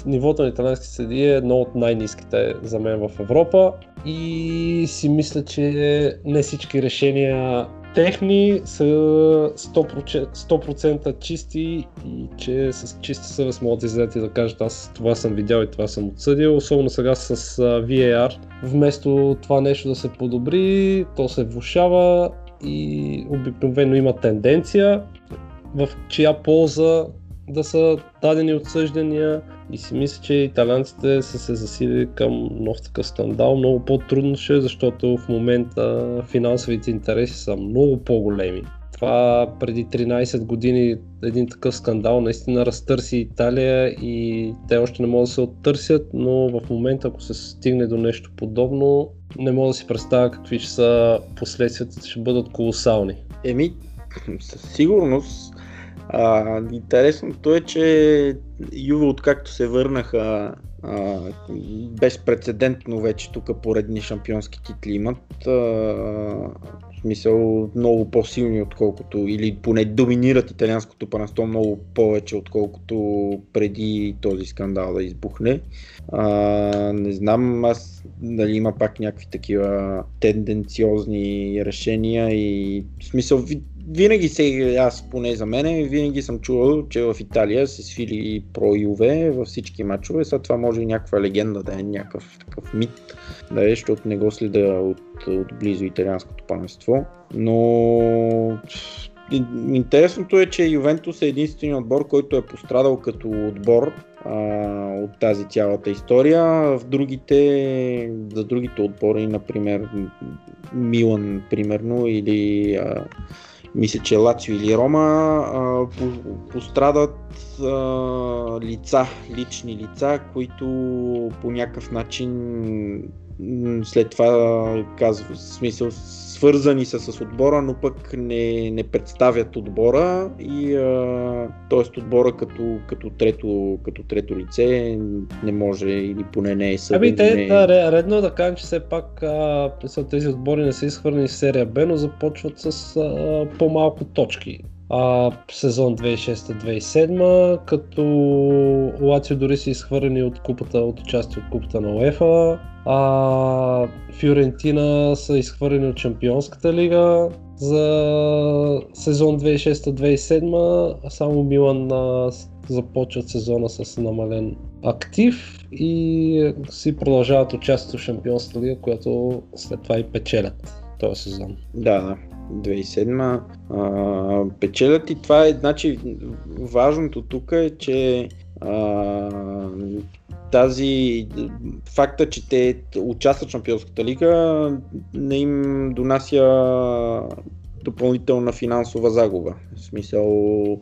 нивото на италианските съдии е едно от най-низките за мен в Европа и си мисля, че не всички решения техни са 100%, 100% чисти и че с чиста съвест могат да излезат и да кажат аз това съм видял и това съм отсъдил, особено сега с VAR. Вместо това нещо да се подобри, то се влушава и обикновено има тенденция в чия полза да са дадени отсъждания и си мисля, че италянците са се засилили към нов такъв скандал. Много по-трудно ще е, защото в момента финансовите интереси са много по-големи. Това преди 13 години един такъв скандал наистина разтърси Италия и те още не могат да се оттърсят, но в момента ако се стигне до нещо подобно, не мога да си представя какви ще са последствията, ще бъдат колосални. Еми, със сигурност. А, интересното е, че Юве, откакто се върнаха а, безпредседентно вече тук поредни шампионски титли имат. А, в смисъл много по-силни отколкото, или поне доминират италианското панасто много повече отколкото преди този скандал да избухне. А, не знам аз дали има пак някакви такива тенденциозни решения и в смисъл винаги се, аз поне за мен, винаги съм чувал, че в Италия се свили про Юве във всички матчове. Сега това може и някаква легенда да е, някакъв такъв мит, да е, защото не го следа от, от близо италианското панство. Но Интересното е, че Ювентус е единственият отбор, който е пострадал като отбор а, от тази цялата история. В другите, за другите отбори, например Милан, примерно, или а, мисля, че Лацио или Рома а, по, пострадат а, лица, лични лица, които по някакъв начин след това казва, в смисъл свързани са с отбора, но пък не, не представят отбора и т.е. отбора като, като, трето, като трето лице не може или поне не е съден. Ами те, не... да, редно е да кажем, че все пак а, тези отбори не са изхвърлени в серия Б, но започват с а, по-малко точки а, сезон 2006-2007, като Лацио дори са изхвърлени от купата, от участие от купата на УЕФА, а Фиорентина са изхвърлени от Чемпионската лига за сезон 2006-2007, а само Милан започват сезона с намален актив и си продължават участието в Шампионската лига, която след това и печелят този сезон. Да, да. 2007 а, печелят и това е, значи, важното тук е, че а, тази факта, че те участват в Шампионската лига не им донася допълнителна финансова загуба. В смисъл,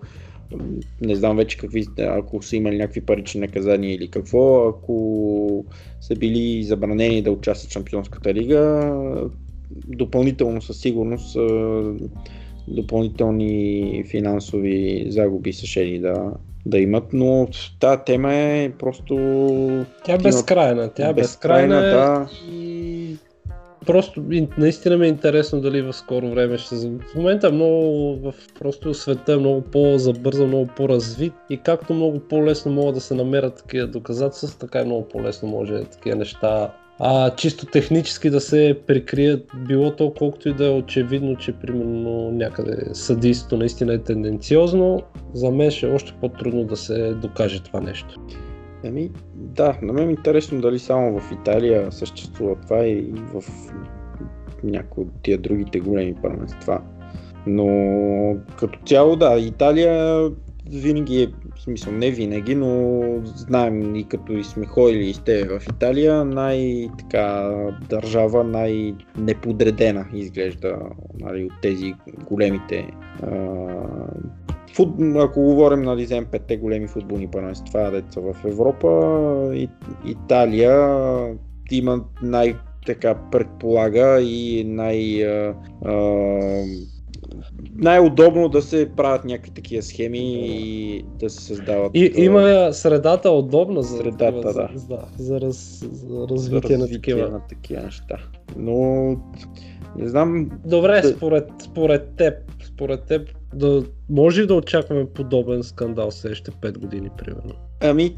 не знам вече какви, ако са имали някакви парични наказания или какво, ако са били забранени да участват в Шампионската лига, допълнително със сигурност допълнителни финансови загуби са шели да, да имат, но тази тема е просто... Тя е безкрайна, тя е безкрайна, безкрайна да. и просто наистина ми е интересно дали в скоро време ще. В момента много в просто света е много по-забързан, много по-развит и както много по-лесно могат да се намерят такива доказателства, така и много по-лесно може такива неща а, чисто технически да се прикрият, било то колкото и да е очевидно, че примерно някъде съдийството наистина е тенденциозно, за мен ще е още по-трудно да се докаже това нещо. Еми, да, на мен е интересно дали само в Италия съществува това и в някои от тия другите големи първенства. Но като цяло, да, Италия винаги е смисъл не винаги, но знаем и като и сме ходили и сте в Италия, най-така държава, най-неподредена изглежда нали, от тези големите а, фут... ако говорим нали, взем петте големи футболни първенства, деца в Европа, и, Италия има най- така предполага и най- а, а, най-удобно да се правят някакви такива схеми и да се създават. И, има средата удобна за, средата, да. За, за, за, раз, за развитие, за развитие на, такива. на такива неща. Но не знам. Добре, да... според, според теб, според теб да, може да очакваме подобен скандал следващите 5 години, примерно? Ами,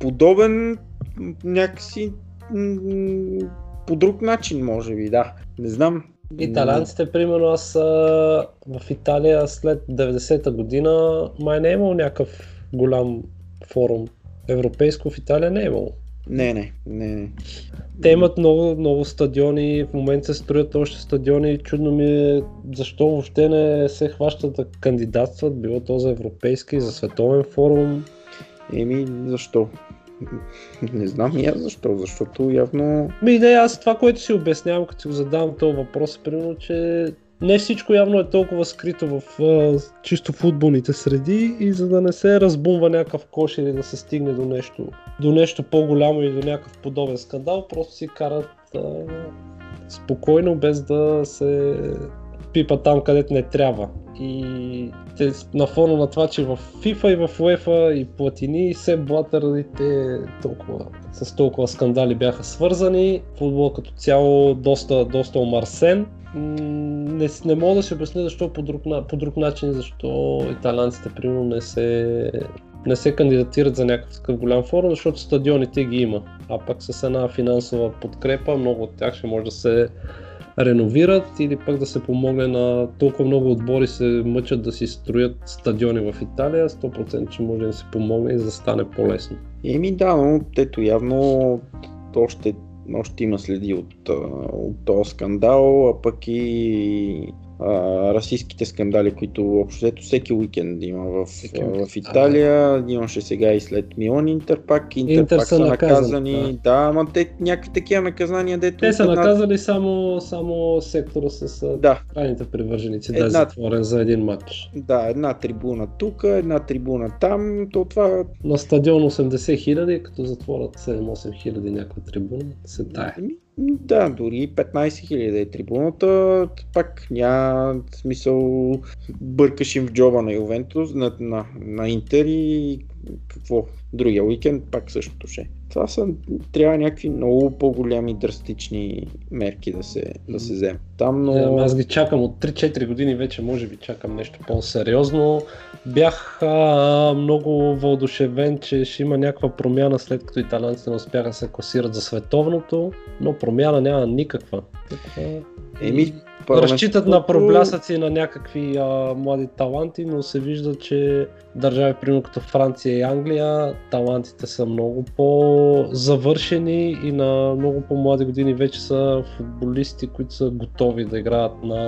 подобен някакси по друг начин, може би, да. Не знам. Италианците, примерно, аз в Италия след 90-та година май не е имал някакъв голям форум. Европейско в Италия не е имало. Не, не, не, не. Те имат много, много стадиони, в момента се строят още стадиони. Чудно ми е защо въобще не се хващат да кандидатстват, било то за европейски, за световен форум. Еми, защо? Не знам и аз защо, защото явно... Ми не, аз това, което си обяснявам, като си го задавам този въпрос, е примерно, че не всичко явно е толкова скрито в а, чисто футболните среди и за да не се разбумва някакъв кош или да се стигне до нещо, до нещо по-голямо или до някакъв подобен скандал, просто си карат а, спокойно, без да се пипа там, където не трябва. И те, на фона на това, че в FIFA и в UEFA и Платини все Блатър и те толкова, с толкова скандали бяха свързани. Футбол като цяло доста, доста омарсен. Не, не мога да си обясня защо по друг, по друг начин, защо италянците примерно не се, не се кандидатират за някакъв такъв голям форум, защото стадионите ги има. А пък с една финансова подкрепа много от тях ще може да се реновират или пък да се помогне на толкова много отбори се мъчат да си строят стадиони в Италия, 100% че може да се помогне и да стане по-лесно. Еми да, но ето явно още, още има следи от, от този скандал, а пък и а, расистските скандали, които общо взето всеки уикенд има в, в Италия. Имаше сега и след Милан Интер пак. Интер, са наказани, наказани. Да, ама те някакви такива наказания, дето... Те са една- наказали само, само сектора с а, Да, крайните привърженици, да е Една- затворен за един матч. да, една трибуна тук, една трибуна там, то това На стадион 80 хиляди, като затворят 7-8 хиляди някаква трибуна, се тая. Еми, Да, дори 15 000 е трибуната, пак няма смисъл бъркаш им в джоба на Ювентус, на, на, на Интер и какво? Другия уикенд пак същото ще. Това са, трябва някакви много по-големи драстични мерки да се, да се вземат. Там, но... Но... Аз ги чакам от 3-4 години вече, може би чакам нещо по-сериозно. Бях а, много въодушевен, че ще има някаква промяна след като италянците не успяха да се класират за световното, но промяна няма никаква. Така, Разчитат на проблясъци на някакви а, млади таланти, но се вижда, че държави, примерно като Франция и Англия, талантите са много по-завършени и на много по-млади години вече са футболисти, които са готови да играят на,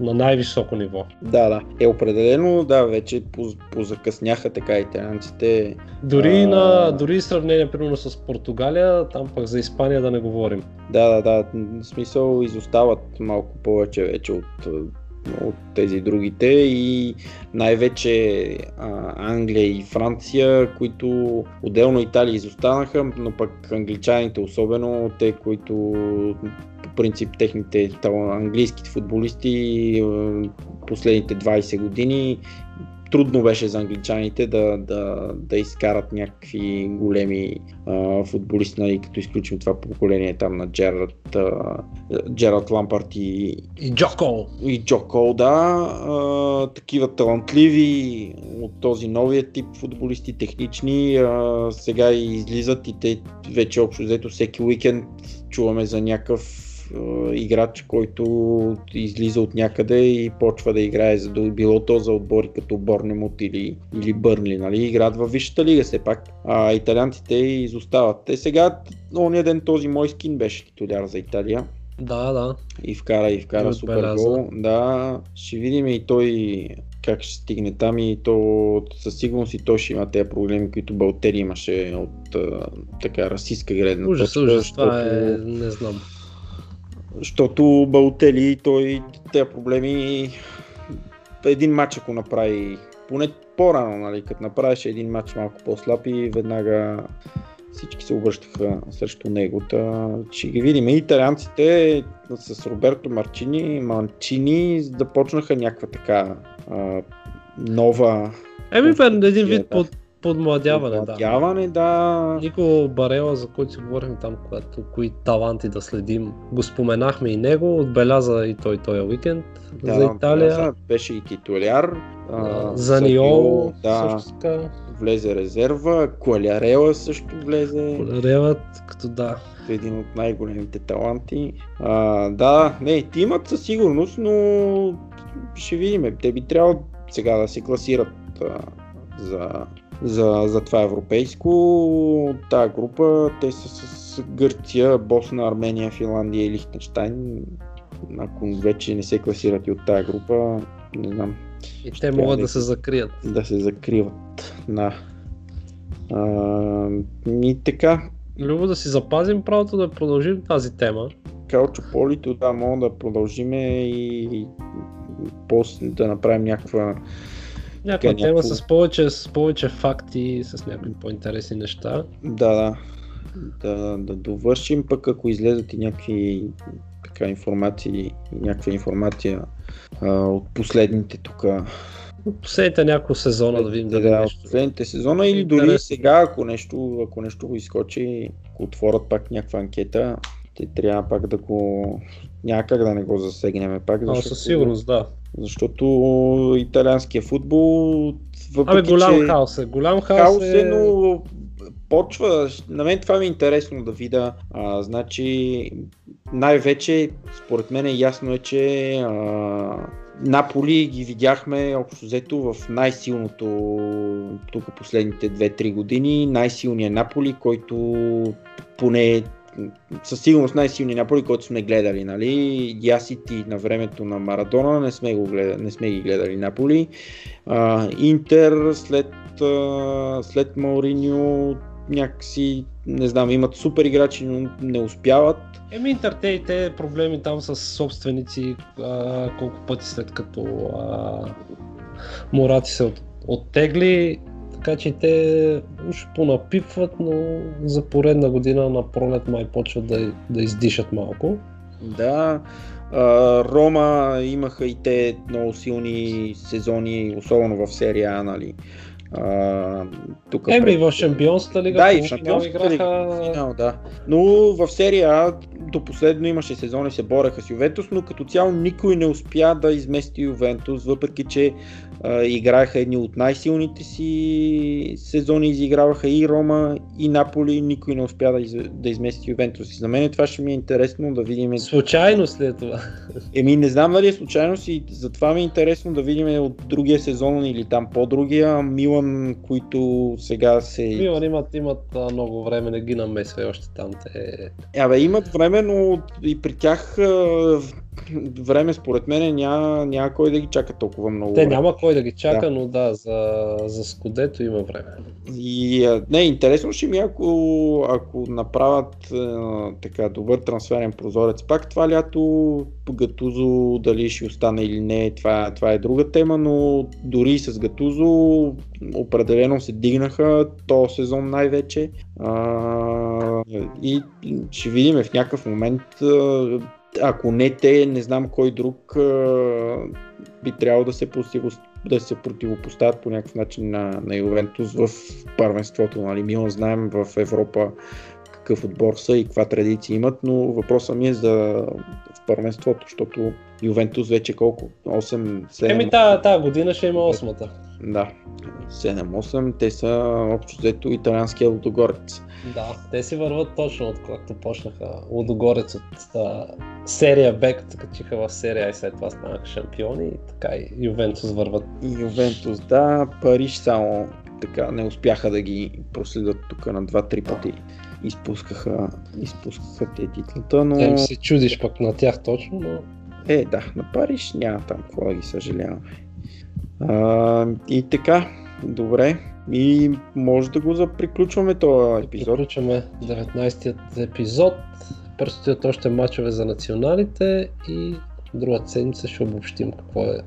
на най-високо ниво. Да, да. Е, определено, да, вече поз- позакъсняха така италианците. Дори, А. на, дори сравнение, примерно с Португалия, там пък за Испания да не говорим. Да, да, да. В смисъл изостават малко повече вече от, от тези другите и най-вече а, Англия и Франция, които отделно Италия изостанаха, но пък англичаните особено, те, които по принцип техните английските футболисти последните 20 години трудно беше за англичаните да, да, да изкарат някакви големи а, футболисти, нали, като изключим това поколение там на Джерард, а, Джерард Лампарт и, И Джоко! и Джо Кол, да, а, такива талантливи от този новия тип футболисти, технични, а, сега излизат и те вече общо взето всеки уикенд чуваме за някакъв играч, който излиза от някъде и почва да играе, за да било то за отбори като Борнемут или, или Бърнли, нали, играят във висшата лига все пак, а италианците изостават. Те сега, ония ден този мой скин беше титуляр за Италия Да, да. и вкара и вкара И супер гол. Да, ще видим и той как ще стигне там и то със сигурност и той ще има тези проблеми, които Балтери имаше от така расистска гледна Ужас, точка, ужас, това е, не знам. Защото Балтели, той тези проблеми един матч ако направи, поне по-рано, нали, като направеше един матч малко по-слаб и веднага всички се обръщаха срещу него. Та, ще ги видим. И италианците с Роберто Марчини, Манчини започнаха някаква така а, нова Еми, бе, един вид под, подмладяване, да. Подмладяване, да. Нико Барела, за който си говорим там, когато кои таланти да следим, го споменахме и него, отбеляза и той този уикенд Да, за Италия. отбеляза, беше и титуляр. а, за Ниол, да, също така. влезе резерва. Куалярела също влезе. Реват, като да. един от най-големите таланти. А, да, не, ти имат със сигурност, но ще видим. Те би трябвало сега да се класират а, за за, за това европейско. Тая група, те са с Гърция, Босна, Армения, Финландия и Лихтенштайн. Ако вече не се класират и от тая група, не знам. И те могат да да- се закрият. Да се закриват. Да. А, и така, Любо да си запазим правото да продължим тази тема. Калчо Полито, да, мога да продължим и, и после да направим някаква Някаква Така, тема някакво- с повече, с повече факти, с някакви по-интересни неща. Да, да. Да, да довършим, пък ако излезат и някакви така информации, някаква информация а, от последните тук. От Последните няколко сезона да видим да, да, от последните сезона или дори Интересно. сега, ако нещо, ако нещо го изскочи, ако отворят пак някаква анкета, те трябва пак да го... Няма как да не го засегнем пак, А, защото, със сигурност, да. Защото италианския футбол, въпреки Абе, голям че... хаос е. Голям хаос, Хаос е. е, но почва, на мен това ми е интересно да видя, а, значи най-вече според мен е ясно е, че а, Наполи ги видяхме общо взето в най-силното тук последните 2-3 години, най-силният Наполи, който поне със сигурност най-силният Наполи, който сме гледали, нали? Ясити на времето на Марадона, не сме, го гледали, не сме ги гледали Наполи. А, Интер след, а, след Мауриньо някакси, не знам, имат супер играчи, но не успяват. Еми Интер, те и те проблеми там с собственици, а, колко пъти след като а, Морати се от, оттегли, така че те уж понапипват, но за поредна година на пролет май почват да, да издишат малко. Да, Рома имаха и те много силни сезони, особено в серия А, нали. А, тук Еми пред- в Шампионската лига Да, и в Шампионската лига. играха- Финал, да. Но в серия А до последно имаше сезони, се бореха с Ювентус, но като цяло никой не успя да измести Ювентус, въпреки че играеха едни от най-силните си сезони, изиграваха и Рома, и Наполи, никой не успя да, из, да измести Ювентус. И за мен това ще ми е интересно да видим. Случайно след това. Еми не знам дали е случайност и затова ми е интересно да видим от другия сезон или там по-другия Милан, които сега се... Милан имат, имат много време, не ги намесва още там. Те... Абе, имат време, но и при тях време според мен няма, няма кой да ги чака толкова много. Те време. няма кой да ги чака, Да. но да, за, за Скудето има време. И, а, не, интересно ще ми е, ако, ако направят а, така добър трансферен прозорец пак това лято, Гатузо дали ще остане или не, това, това е друга тема, но дори и с Гатузо определено се дигнаха този сезон най-вече а, и ще видим в някакъв момент а, ако не те, не знам кой друг би трябвало да се да се противопоставят по някакъв начин на, на Ювентус в първенството. Нали? Милан знаем в Европа какъв отбор са и каква традиция имат, но въпросът ми е за в първенството, защото Ювентус вече колко? 8, 7, Еми тази, тази година ще има осмата. да, 7-8, те са общо взето италианския лудогорец. Да, те си върват точно от както почнаха Лудогорец от а, серия Б, като се качиха в серия и след това станаха шампиони и така и Ювентус върват. Ювентус, да, Париж само така не успяха да ги проследят тук на 2-3 пъти. Изпускаха, изпускаха те титлата, но... Те им се чудиш пък на тях точно, но Е, да, на Париж няма там какво да ги съжаляваме. А, и така, добре. И може да го заприключваме този епизод. приключваме 19-тият епизод. Предстоят още мачове за националите и другата седмица ще обобщим какво е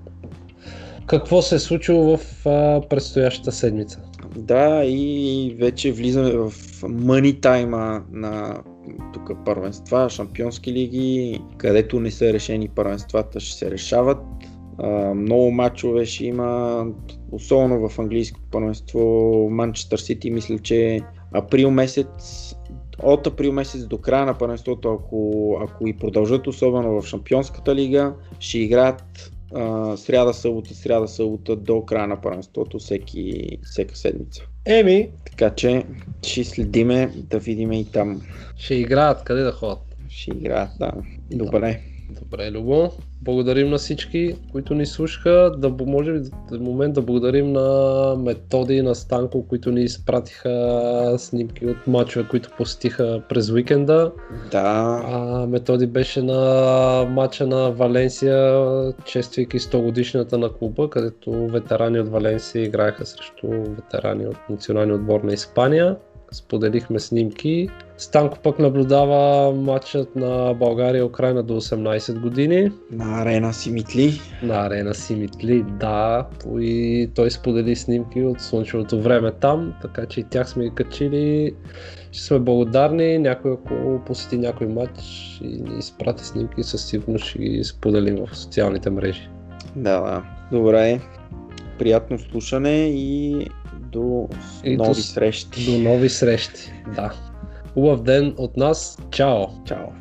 какво се е случило в а, предстоящата седмица. Да, и вече влизаме в мъни тайма на тук първенства, шампионски лиги, където не са решени първенствата, ще се решават. Много матчове ще има, особено в английското първенство. Манчестър Сити мисля, че април месец от април месец до края на първенството, ако, ако и продължат особено в Шампионската лига, ще играят сряда, събота, сряда, събота до края на първенството всеки, всека седмица. Еми, Така че ще следиме да видим и там ще играят къде да ходят. ще играят. Да. Добре. Добре, Любо. Благодарим на всички, които ни слушаха. Да може би в момент да благодарим на Методи и на Станко, които ни изпратиха снимки от мачове, които посетиха през уикенда. Да, А, Методи беше на матча на Валенсия, чествайки 100 годишната на клуба, където ветерани от Валенсия играеха срещу ветерани от националния отбор на Испания. Споделихме снимки. Станко пък наблюдава матчът на България и Украина до 18 години на арена си митли. на арена Симитли, да, и той сподели снимки от слънчевото време там, така че и тях сме ги качили. Ще сме благодарни, някой ако посети някой матч и ни изпрати снимки, със сигурност ще ги споделим в социалните мрежи. Да, да. Добре. Приятно слушане и до И до нови с- срещи. До нови срещи, да. Хубав ден от нас, чао! Чао.